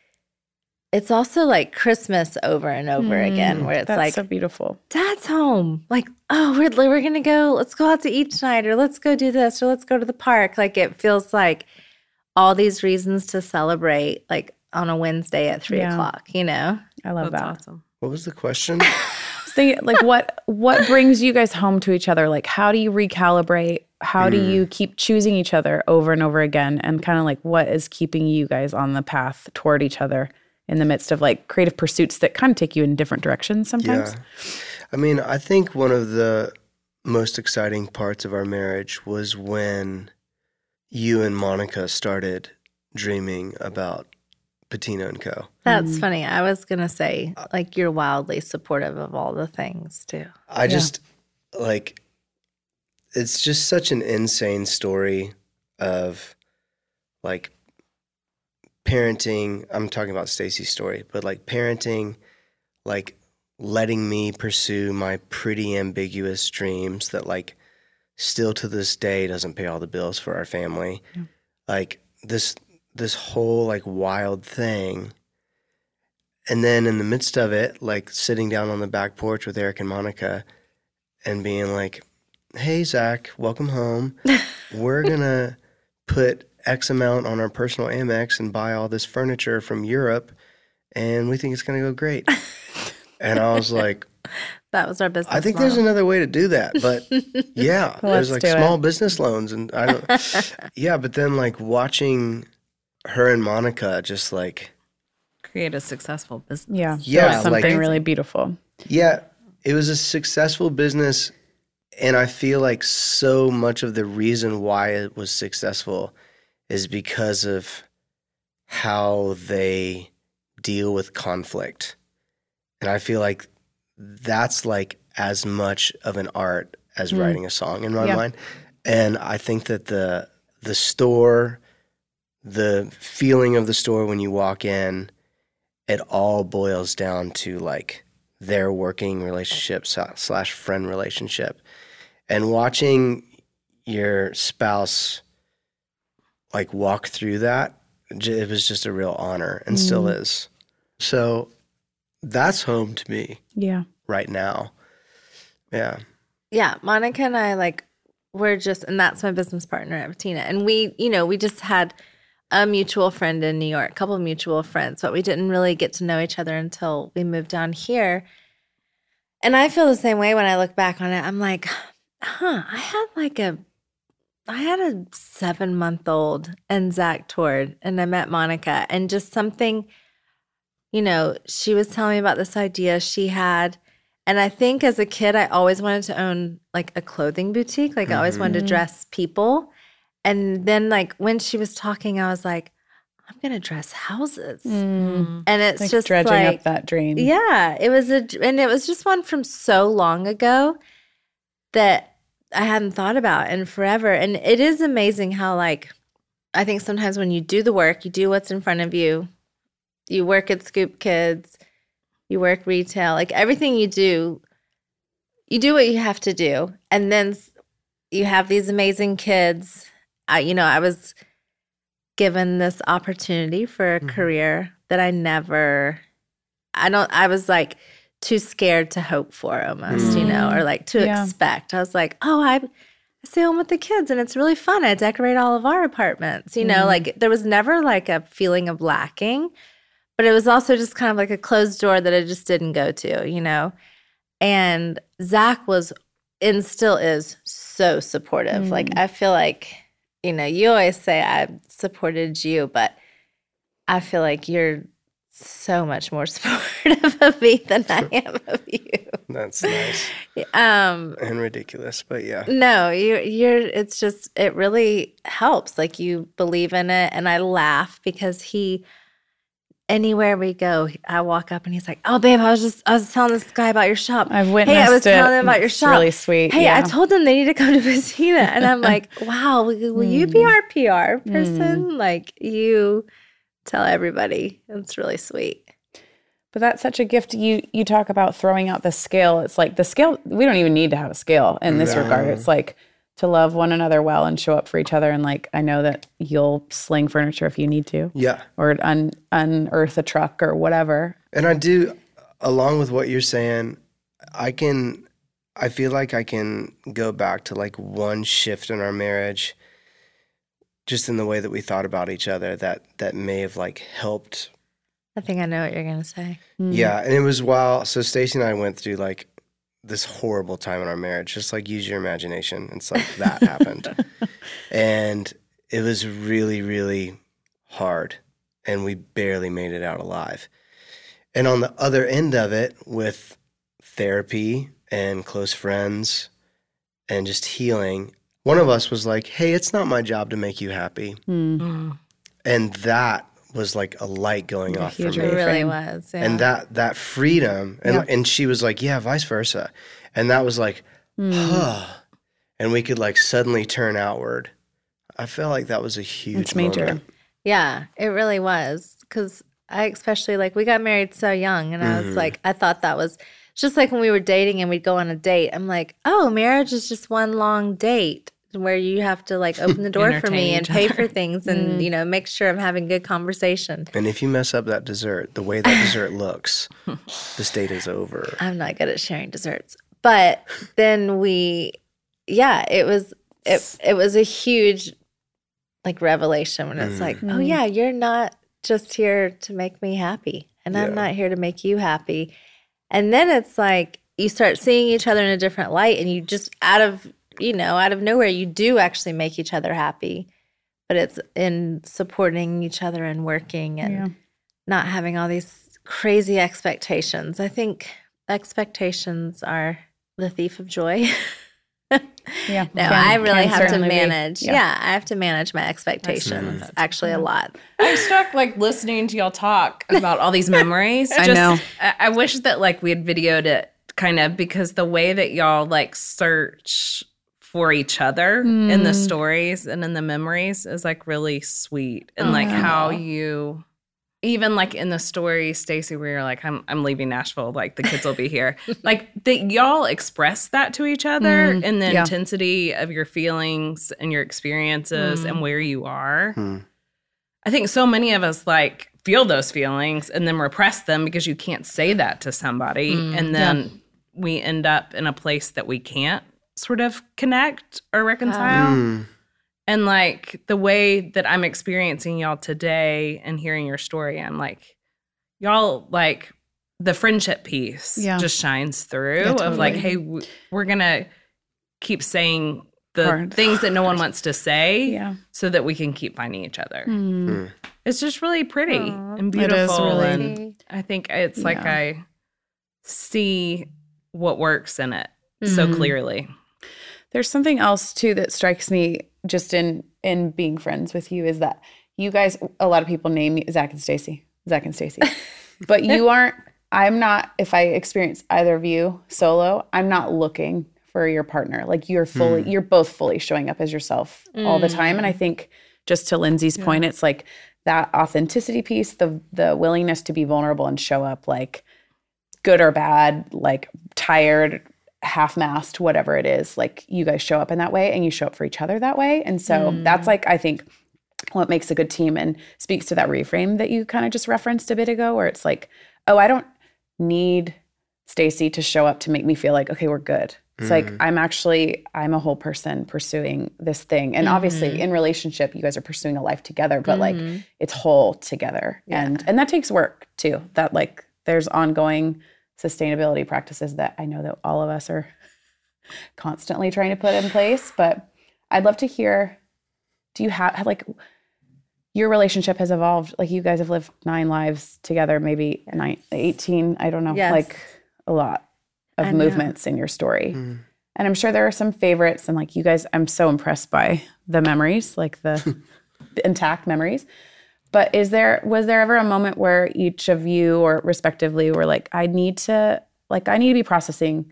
it's also like Christmas over and over mm, again, where it's That's like so beautiful. dad's home. Like, oh, we're we're gonna go. Let's go out to eat tonight, or let's go do this, or let's go to the park. Like it feels like all these reasons to celebrate, like on a Wednesday at three Yeah. o'clock. You know, I love That's that. awesome. what was the question? was thinking, like, what what brings you guys home to each other? Like, how do you recalibrate? How do you mm. keep choosing each other over and over again? And kind of like, what is keeping you guys on the path toward each other in the midst of like creative pursuits that kind of take you in different directions sometimes? Yeah. I mean, I think one of the most exciting parts of our marriage was when you and Monica started dreaming about Patina and Co. that's mm-hmm. funny. I was gonna say like you're wildly supportive of all the things too. I just like it's just such an insane story of like parenting. I'm talking about Stacy's story, but like parenting, like letting me pursue my pretty ambiguous dreams that like still to this day doesn't pay all the bills for our family. Like this this whole like wild thing. And then in the midst of it, like sitting down on the back porch with Eric and Monica and being like, Hey Zach, welcome home. We're gonna put X amount on our personal Amex and buy all this furniture from Europe and we think it's gonna go great. and I was like, That was our business. I think there's another way to do that, but yeah, there's like small it. business loans, and I don't. yeah, but then like watching her and Monica just like Create a successful business. Yeah. Yeah, something like- really beautiful. yeah, it was a successful business, and I feel like so much of the reason why it was successful is because of how they deal with conflict, and I feel like that's like as much of an art as hmm. writing a song in my Yeah. mind. And I think that the the store, the feeling of the store when you walk in, it all boils down to like their working relationship slash friend relationship, and watching your spouse like walk through that, it was just a real honor and still mm. is. So that's home to me Yeah. right now. Yeah. Yeah, Monica and I like we're just and that's my business partner Bettina. And we, you know, we just had a mutual friend in New York, a couple of mutual friends, but we didn't really get to know each other until we moved down here. And I feel the same way when I look back on it. I'm like, huh, I had like a I had a seven month old and Zach toured and I met Monica and just something, you know, she was telling me about this idea she had. And I think as a kid, I always wanted to own like a clothing boutique. Like I always wanted to mm-hmm. dress people. And then like when she was talking, I was like, I'm gonna dress houses. Mm. And it's Like just dredging like up that dream. yeah, it was a, and it was just one from so long ago that I hadn't thought about in forever. And it is amazing how, like, I think sometimes when you do the work, you do what's in front of you, you work at Scoop Kids, you work retail, like everything you do, you do what you have to do. And then you have these amazing kids. I, you know, I was given this opportunity for a mm-hmm. career that I never I don't I was like too scared to hope for almost, you know, mm. or like to Yeah. expect. I was like, "Oh, I I stay home with the kids and it's really fun. I decorate all of our apartments." You know, mm. like there was never like a feeling of lacking, but it was also just kind of like a closed door that I just didn't go to, you know. And Zach was and still is so supportive. Like mm. I feel like, you know, you always say I supported you, but I feel like you're so much more supportive of me than I am of you. That's nice Um, and ridiculous, but yeah. no, you you're it's just it really helps. Like you believe in it and I laugh because he anywhere we go, I walk up and he's like, "Oh, babe, I was just I was telling this guy about your shop. I've witnessed Hey, I was it. telling him about your It's shop. really sweet, Hey, I told them they need to come to Patina, and I'm like, "Wow, will, will you Hmm. be our PR person? Like you tell everybody. It's really sweet." But that's such a gift. You you talk about throwing out the scale. It's like the scale. We don't even need to have a scale in this regard. It's like to love one another well and show up for each other. And like I know that you'll sling furniture if you need to, Yeah. or un, unearth a truck or whatever. And I do, along with what you're saying, I can, I feel like I can go back to like one shift in our marriage, just in the way that we thought about each other that that may have like helped. I think I know what you're gonna say. Mm. Yeah, and it was while so Stacy and I went through like this horrible time in our marriage. Just like use your imagination. It's like that happened, and it was really really hard, and we barely made it out alive. And on the other end of it, with therapy and close friends and just healing, one of us was like, Hey, it's not my job to make you happy. Hmm. And that was like a light going off for me. It really was. Yeah. And that that freedom and Yeah. and she was like, Yeah, vice versa. And that was like, Hmm. huh. And we could like suddenly turn outward. I felt like that was a huge It's major. moment. Yeah, it really was. Because I especially like we got married so young, and I Mm-hmm. was like, I thought that was it's just like when we were dating and we'd go on a date. I'm like, oh, marriage is just one long date where you have to like open the door for me and pay for things and you know make sure I'm having good conversation. And if you mess up that dessert, the way that dessert looks, this date is over. I'm not good at sharing desserts. But then we yeah, it was it it was a huge like revelation when it's mm. like, oh yeah, you're not just here to make me happy and I'm not here to make you happy. And then it's like you start seeing each other in a different light and you just out of, you know, out of nowhere you do actually make each other happy. But it's in supporting each other and working and Yeah. not having all these crazy expectations. I think expectations are the thief of joy. Yeah. no, can- I really have to certainly be. manage. Yeah. Yeah. I have to manage my expectations actually a lot. I'm stuck like listening to y'all talk about all these memories. I Just- know. I, I wish that like we had videoed it kind of because the way that y'all like search for each other in the mm. stories and in the memories is like really sweet and like mm. how you even like in the story, Stacy, where you're like, I'm I'm leaving Nashville, like the kids will be here. like that y'all express that to each other in the yeah. intensity of your feelings and your experiences and where you are. Hmm. I think so many of us like feel those feelings and then repress them because you can't say that to somebody. and then we end up in a place that we can't sort of connect or reconcile. Mm. And like the way that I'm experiencing y'all today and hearing your story, I'm like, y'all like the friendship piece Yeah. just shines through Yeah, of like, hey, we're gonna keep saying the Hard. things that no one wants to say Yeah. so that we can keep finding each other. Mm. It's just really pretty and It is beautiful. really- and I think it's like I see what works in it so Mhm. clearly. There's something else too that strikes me just in in being friends with you is that you guys a lot of people name you Zach and Stacy. Zach and Stacy. but you aren't I'm not if I experience either of you solo, I'm not looking for your partner. Like you're fully hmm. you're both fully showing up as yourself all the time. And I mm. think just to Lindsey's point, it's like that authenticity piece, the the willingness to be vulnerable and show up like good or bad, like tired, half mast, whatever it is, like you guys show up in that way and you show up for each other that way. And so that's like, I think, what makes a good team and speaks to that reframe that you kind of just referenced a bit ago, where it's like, oh, I don't need Stacy to show up to make me feel like, okay, we're good. It's like mm. I'm actually I'm a whole person pursuing this thing. And obviously mm-hmm. in relationship, you guys are pursuing a life together, but like mm-hmm. it's whole together. And and that takes work too. That like there's ongoing sustainability practices that I know that all of us are constantly trying to put in place. But I'd love to hear do you have like your relationship has evolved like you guys have lived nine lives together maybe nine, 18 i don't know Yes. like a lot I of know. movements in your story mm-hmm. and i'm sure there are some favorites and like you guys i'm so impressed by the memories like the intact memories but is there was there ever a moment where each of you or respectively were like i need to like i need to be processing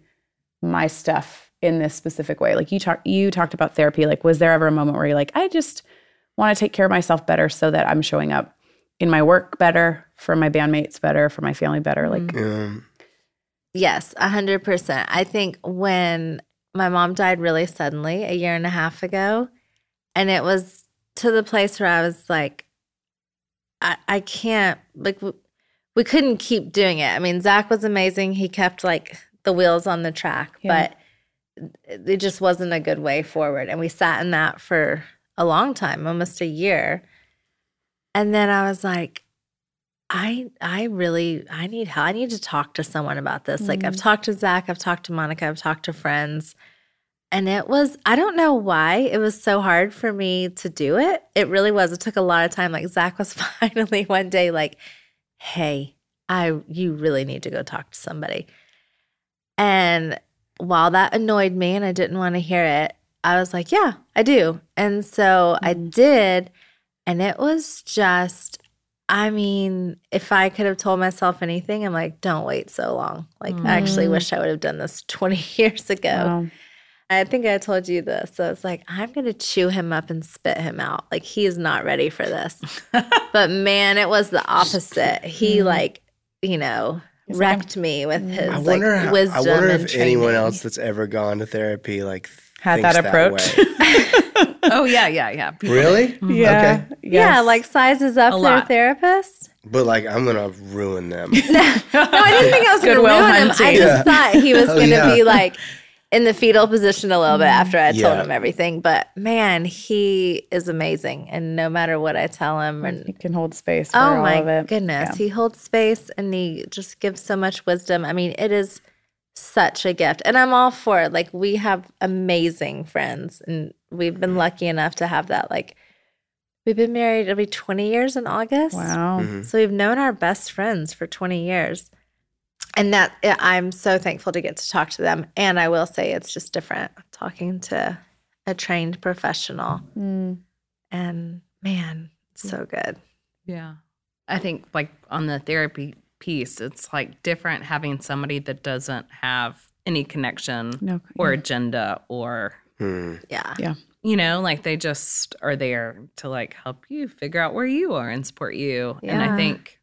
my stuff in this specific way? Like you talked you talked about therapy. Like was there ever a moment where you're like i just want to take care of myself better so that i'm showing up in my work better for my bandmates better for my family better? Like Um, Yes, a hundred percent. I think when my mom died really suddenly a year and a half ago, and it was to the place where I was like, I, I can't like we couldn't keep doing it. I mean, Zach was amazing. He kept like the wheels on the track, Yeah. but it it just wasn't a good way forward. And we sat in that for a long time, almost a year. And then I was like, I I really I need help. I need to talk to someone about this. Like I've mm-hmm. talked to Zach, I've talked to Monica, I've talked to friends. And it was I don't know why it was so hard for me to do it. It really was. It took a lot of time. Like Zach was finally one day like, "Hey, I you really need to go talk to somebody." And while that annoyed me and I didn't want to hear it, I was like, "Yeah, I do." And so I mm-hmm. did, and it was just I mean, if I could have told myself anything, I'm like, don't wait so long. Like, I actually mm. wish I would have done this 20 years ago. wow. I think I told you this. So it's like, I'm going to chew him up and spit him out. Like, he is not ready for this. but man, it was the opposite. He, like, you know, wrecked me with mm. his I wonder. like, how, wisdom I wonder and if anyone else that's ever gone to therapy like Had that approach? way. oh yeah, yeah, yeah. People- really? yeah Okay. Yeah, like sizes up A their lot. therapist. But like, I'm gonna ruin them. No, I didn't think I was going to Goodwill ruin him. I hunting. just thought he was Oh, going to yeah. be like in the fetal position a little bit after I told him everything. But man, he is amazing. And no matter what I tell him, and you can hold space for oh all my of it goodness, Yeah. he holds space and he just gives so much wisdom. I mean, it is such a gift. And I'm all for it. Like, we have amazing friends, and we've been lucky enough to have that. Like, we've been married, it'll be 20 years in August. wow Mhm. So we've known our best friends for 20 years. And that I'm so thankful to get to talk to them. And I will say it's just different talking to a trained professional. Mm. And man, so good. Yeah. I think like on the therapy piece, it's like different having somebody that doesn't have any connection No, or yeah. agenda or Hmm. Yeah. Yeah. you know, like they just are there to like help you figure out where you are and support you. And I think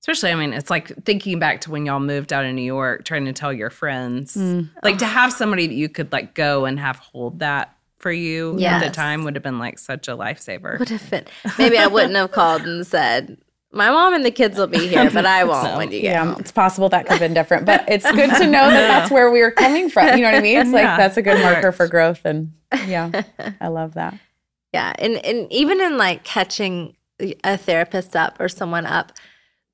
Especially, I mean, it's like thinking back to when y'all moved out of New York, trying to tell your friends, Mm. like to have somebody that you could like go and have hold that for you at the time would have been like such a lifesaver. Would have been. Maybe I wouldn't have called and said, "My mom and the kids will be here, but I won't when you get Yeah, home." it's possible that could have been different, but it's good to know that that's where we were coming from. You know what I mean? It's like Yeah. that's a good marker for growth, and yeah, I love that. Yeah, and and even in like catching a therapist up or someone up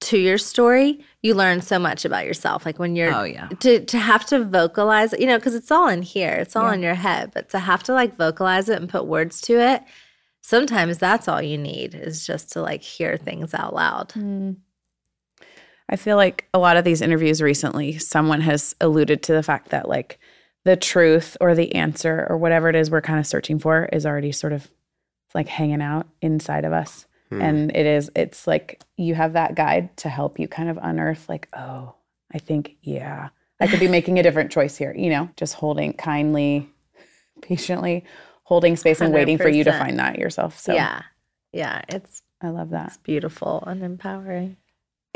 to your story, you learn so much about yourself. Like when you're Oh, yeah. to to have to vocalize, you know, because it's all in here, it's all Yeah. in your head, but to have to like vocalize it and put words to it, sometimes that's all you need is just to like hear things out loud. Hmm. I feel like a lot of these interviews recently, someone has alluded to the fact that like the truth or the answer or whatever it is we're kind of searching for is already sort of like hanging out inside of us. Hmm. And it is, it's like you have that guide to help you kind of unearth, like, oh, I think, yeah, I could be making a different choice here, you know, just holding kindly, patiently, holding space and waiting for you to find that yourself. So yeah, yeah, it's I love that. It's beautiful and empowering.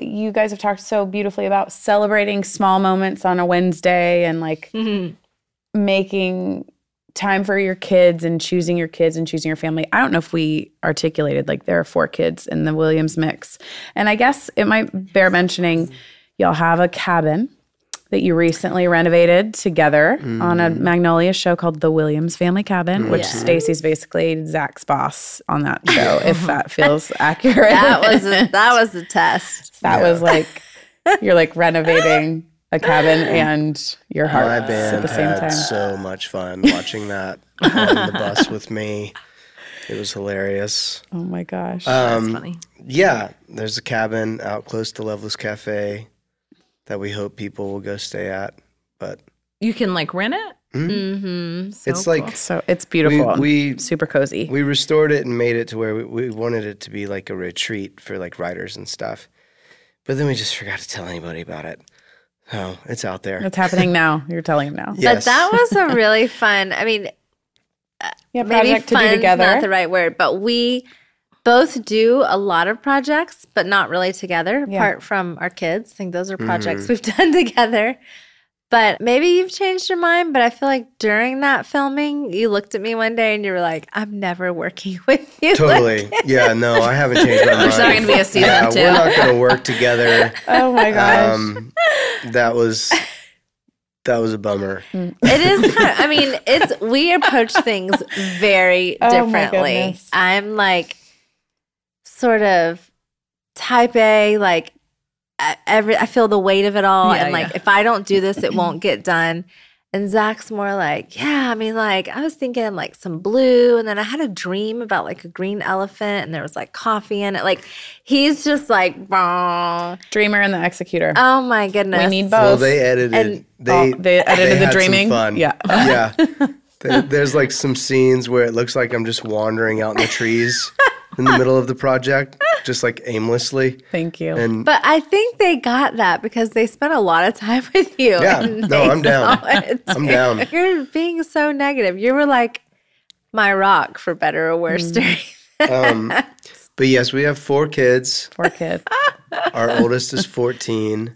you guys have talked so beautifully about celebrating small moments on a Wednesday and like making time for your kids and choosing your kids and choosing your family. I don't know if we articulated like there are four kids in the Williams mix. And I guess it might bear mentioning y'all have a cabin that you recently renovated together on a mm. Magnolia show called The Williams Family Cabin, which Yeah. Stacy's basically Zach's boss on that show, if that feels accurate. That was a, that was a test. That was like you're like renovating a cabin and your heart My at the same had time. so much fun watching that on the bus with me. It was hilarious. Oh my gosh. Um, That's funny. Yeah, there's a cabin out close to Loveless Cafe that we hope people will go stay at. But You can like rent it. Mm-hmm. So it's cool. like so it's beautiful. we- super cozy. we restored it and made it to where we, we wanted it to be like a retreat for like writers and stuff. But then we just forgot to tell anybody about it. Oh, it's out there. it's happening now. You're telling him now. Yes. But that was a really fun. I mean, Yeah, maybe project to do fun's together. not the right word, but we both do a lot of projects, but not really together. Yeah. Apart from our kids, I think those are projects Mm-hmm. we've done together. But maybe you've changed your mind. But I feel like during that filming, you looked at me one day and you were like, "I'm never working with you." Totally. Yeah, no, I haven't changed my mind. There's not gonna be a season yeah, two. We're not going to work together. oh my gosh. Um, that was that was a bummer. It is kind of, I mean, it's we approach things very Oh my differently. goodness. I'm like sort of type A, like I- every I feel the weight of it all Yeah, and like yeah. if I don't do this it won't get done. And Zach's more like, yeah, I mean, like, I was thinking like some blue, and then I had a dream about like a green elephant, and there was like coffee in it. Like, he's just like, "Bah." Dreamer and the executor. oh my goodness. we need both. Well, both. they edited. And- they Oh, they edited the had some dreaming? fun. Yeah. yeah. There's like some scenes where it looks like I'm just wandering out in the trees in the middle of the project, just like aimlessly. Thank you. And But I think they got that because they spent a lot of time with you. Yeah. No, I'm down. it. I'm down. You're being so negative. You were like my rock, for better or worse. during um, but yes, we have four kids. Four kids. Our oldest is 14.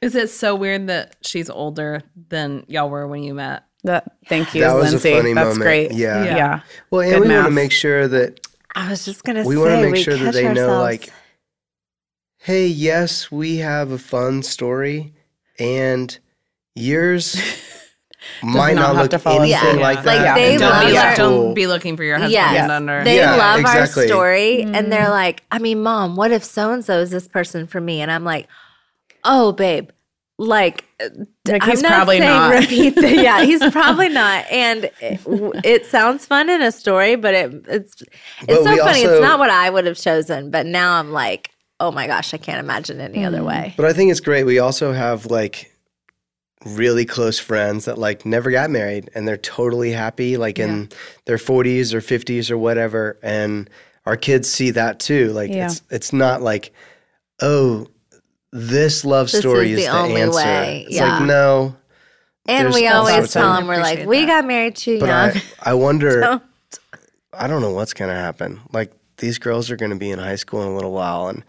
Is it so weird that she's older than y'all were when you met? That thank you, That was a Lindsey. funny That's moment. great. Yeah. Yeah. Yeah. Well, and Good we want to make sure that I was just gonna we say want to make sure that catch they know, like, hey, yes, we have a fun story, and yours might not not, have look to follow anything the same. like Like, that. they don't, love be, our- don't be looking for your husband Yes, under. they Yeah, love exactly. our story, and Mm. they're like, I mean, mom, what if so and so is this person for me? And I'm like, oh, babe, like, he's not probably saying not. repeat the, yeah, he's probably not. And it, it sounds fun in a story, but it, it's it's But so funny. also- it's not what I would have chosen, but now I'm like, oh my gosh, I can't imagine any Mm. other way. But I think it's great. We also have like really close friends that like never got married and they're totally happy, like in their 40s or 50s or whatever. And our kids see that too. Like Yeah. it's it's not like, oh, this love This story is is the the, only answer. way. It's Yeah. like no. And we always tell them we're like, Appreciate we that. got married too But young. I I wonder. Don't. I don't know what's gonna happen. Like these girls are gonna be in high school in a little while, and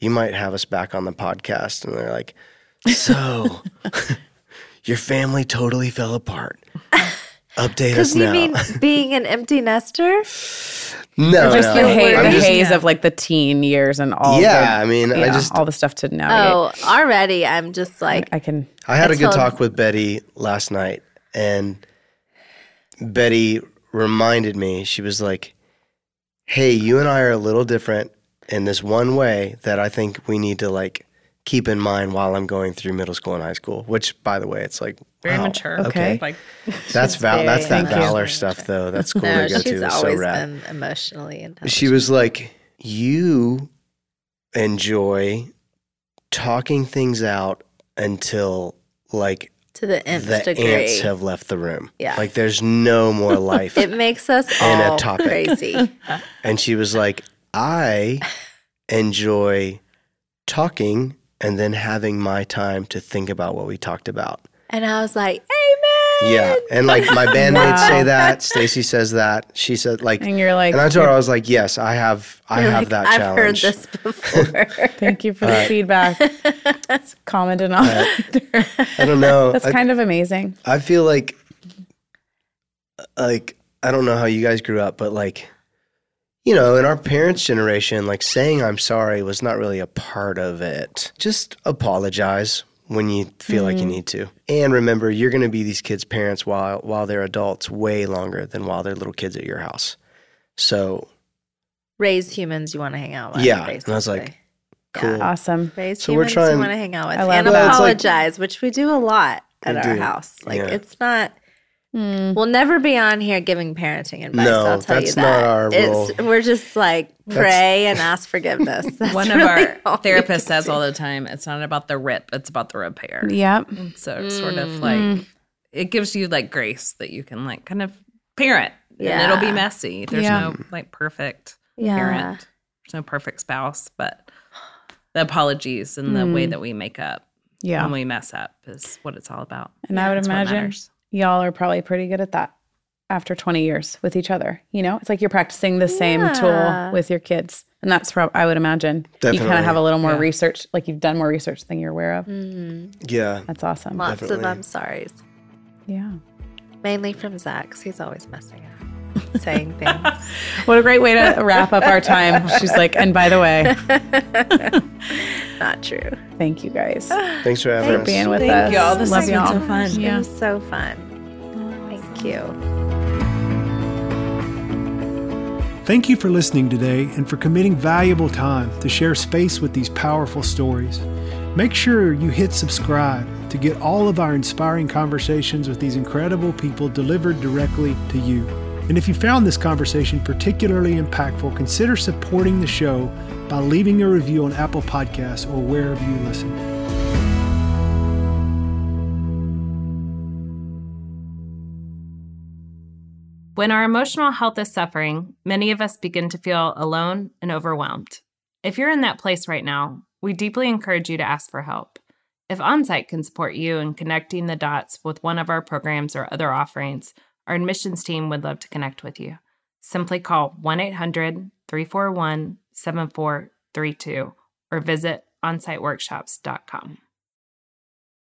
you might have us back on the podcast. And they're like, so your family totally fell apart. Update us Because you now. mean being an empty nester? No, just no. the, ha- the just- haze of like the teen years and all. yeah, the, I mean, I yeah, just all the stuff to navigate. Oh, already I'm just like, I can. I had a I good talk with Betty last night, and Betty reminded me, she was like, Hey, you and I are a little different in this one way that I think we need to like keep in mind while I'm going through middle school and high school, which by the way, it's like Very wow, mature. Okay. Like That's val- very that's that mature. valor stuff though. That's cool no, to go she's to. It's so always rad. been emotionally intelligent. She was like, You enjoy talking things out until like to the nth the degree. ants have left the room. Yeah. Like there's no more life. it makes us And a all topic. crazy. and she was like, I enjoy talking and then having my time to think about what we talked about. And I was like, Amen. Yeah. And like my bandmates Wow. say that. Stacy says that. She said like And you're like, and I told her I was like, yes, I have I have like, that I've challenge. heard this before. thank you for the Alright. feedback. It's commented on. I don't know. That's I, kind of amazing. I feel like like I don't know how you guys grew up, but like you know, in our parents' generation, like saying I'm sorry was not really a part of it. Just apologize when you feel like you mm-hmm. need to. And remember, you're going to be these kids' parents while while they're adults way longer than while they're little kids at your house. So, Raise humans you want to hang out with. Yeah, and I was like, basically. cool. Awesome. Raise So we're humans trying- you want to hang out with. I love and that. Well, like- apologize, which we do a lot at our do, house. Like yeah. it's not Hmm. We'll never be on here giving parenting advice. No, I'll tell you that's that. not our It's, we're just like pray and ask forgiveness. That's one of really our all therapists says do. all the time, it's not about the rip, it's about the repair. Yep. And so it's sort Mm. of like it gives you like grace that you can like kind of parent. And it'll be messy. There's Yeah. no like perfect Yeah. parent. There's no perfect spouse, but the apologies and the way that we make up Yeah. when we mess up is what it's all about. And I would That's what imagine matters. Y'all are probably pretty good at that after 20 years with each other. You know, it's like you're practicing the same Yeah. tool with your kids. And that's prob I would imagine. You kind of have a little more Yeah. research, like you've done more research than you're aware of. Mm-hmm. Yeah. That's awesome. Lots Definitely. of I'm sorry's. Yeah. Mainly from Zach. 'cause He's always messing up, saying things. What a great way to wrap up our time. She's like, and by the way, Not true. thank you guys Thanks for having for us. being with Thank us. y'all. This Love has been y'all. so fun. It Yeah. was so fun. Thank you. Thank you for listening today and for committing valuable time to share space with these powerful stories. Make sure you hit subscribe to get all of our inspiring conversations with these incredible people delivered directly to you. And if you found this conversation particularly impactful, consider supporting the show by leaving a review on Apple Podcasts or wherever you listen. When our emotional health is suffering, many of us begin to feel alone and overwhelmed. If you're in that place right now, we deeply encourage you to ask for help. If OnSite can support you in connecting the dots with one of our programs or other offerings, our admissions team would love to connect with you. Simply call 1 800 341 7432 or visit onsiteworkshops.com.